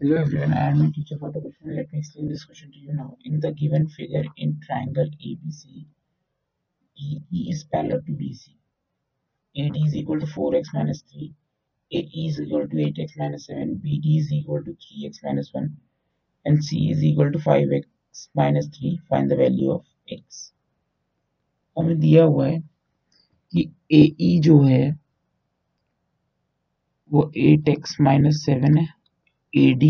Hello everyone, I am your teacher for the question. Let me explain this question to you now. In the given figure in triangle ABC, DE is parallel to BC. AD is equal to 4x minus 3, AE is equal to 8x minus 7, BD is equal to 3x minus 1, and C is equal to 5x minus 3. Find the value of x. हमें दिया हुआ है कि AE जो है वो 8x minus 7 है AD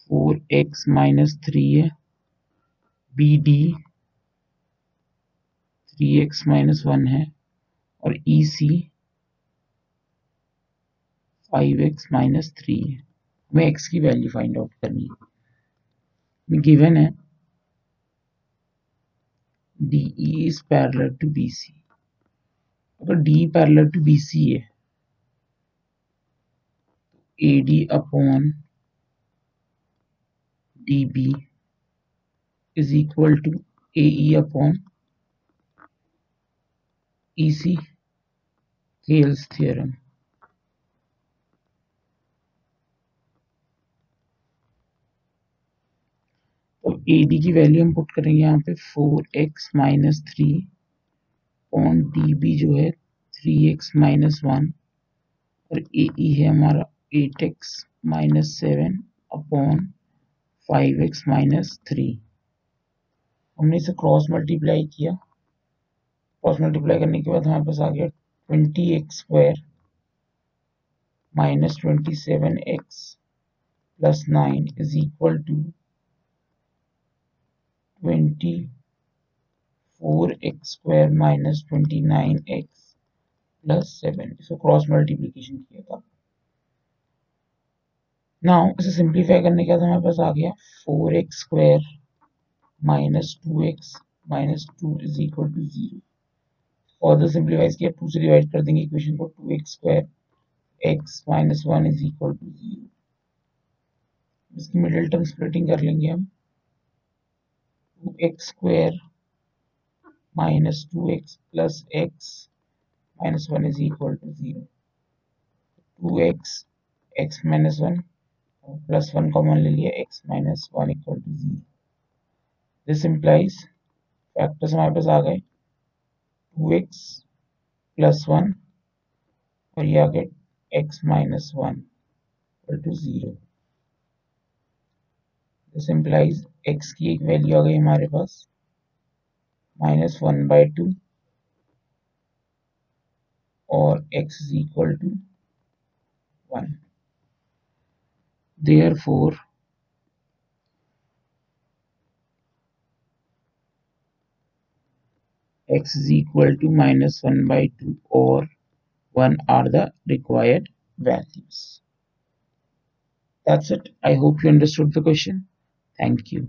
four x minus three है B D three x minus one है, और E C five x minus three है हमें एक्स की वैल्यू फाइंड आउट करनी है। गिवन है D E is parallel to B C अगर D parallel to B C है A D upon dB is equal to AE upon EC Thales theorem. तो A D की value हम put करेंगे यहाँ पे four x minus three upon D B जो है थ्री एक्स माइनस वन और ए ई है हमारा eight x minus seven upon five x minus three हमने इसे क्रॉस मल्टीप्लाई किया। क्रॉस मल्टीप्लाई करने के बाद हमारे पास आ गया twenty x square minus twenty seven x plus nine is equal to twenty four x square minus twenty nine x plus seven इसको क्रॉस मल्टीप्लीकेशन किया था। नाउ इसे सिंप्लीफाई करने के बाद हमारे पास आ गया four x square minus two x minus two is equal to zero further simplifies किया टू से डिवाइड कर देंगे इक्वेशन को two x square x minus one is equal to zero इसकी मिडिल टर्म स्प्लिटिंग कर लेंगे हम। Two x square minus two x plus x minus one is equal to zero two x x minus one plus one common ले लिया x minus one equal to zero this implies factors हमारे पास आ गए to x plus one और ये आ गए x minus one equal to zero this implies x की एक वैल्यू आ गई हमारे पास माइनस वन बाई टू और x is equal to one Therefore, x is equal to minus 1 by 2 or 1 are the required values. That's it. I hope you understood the question. Thank you.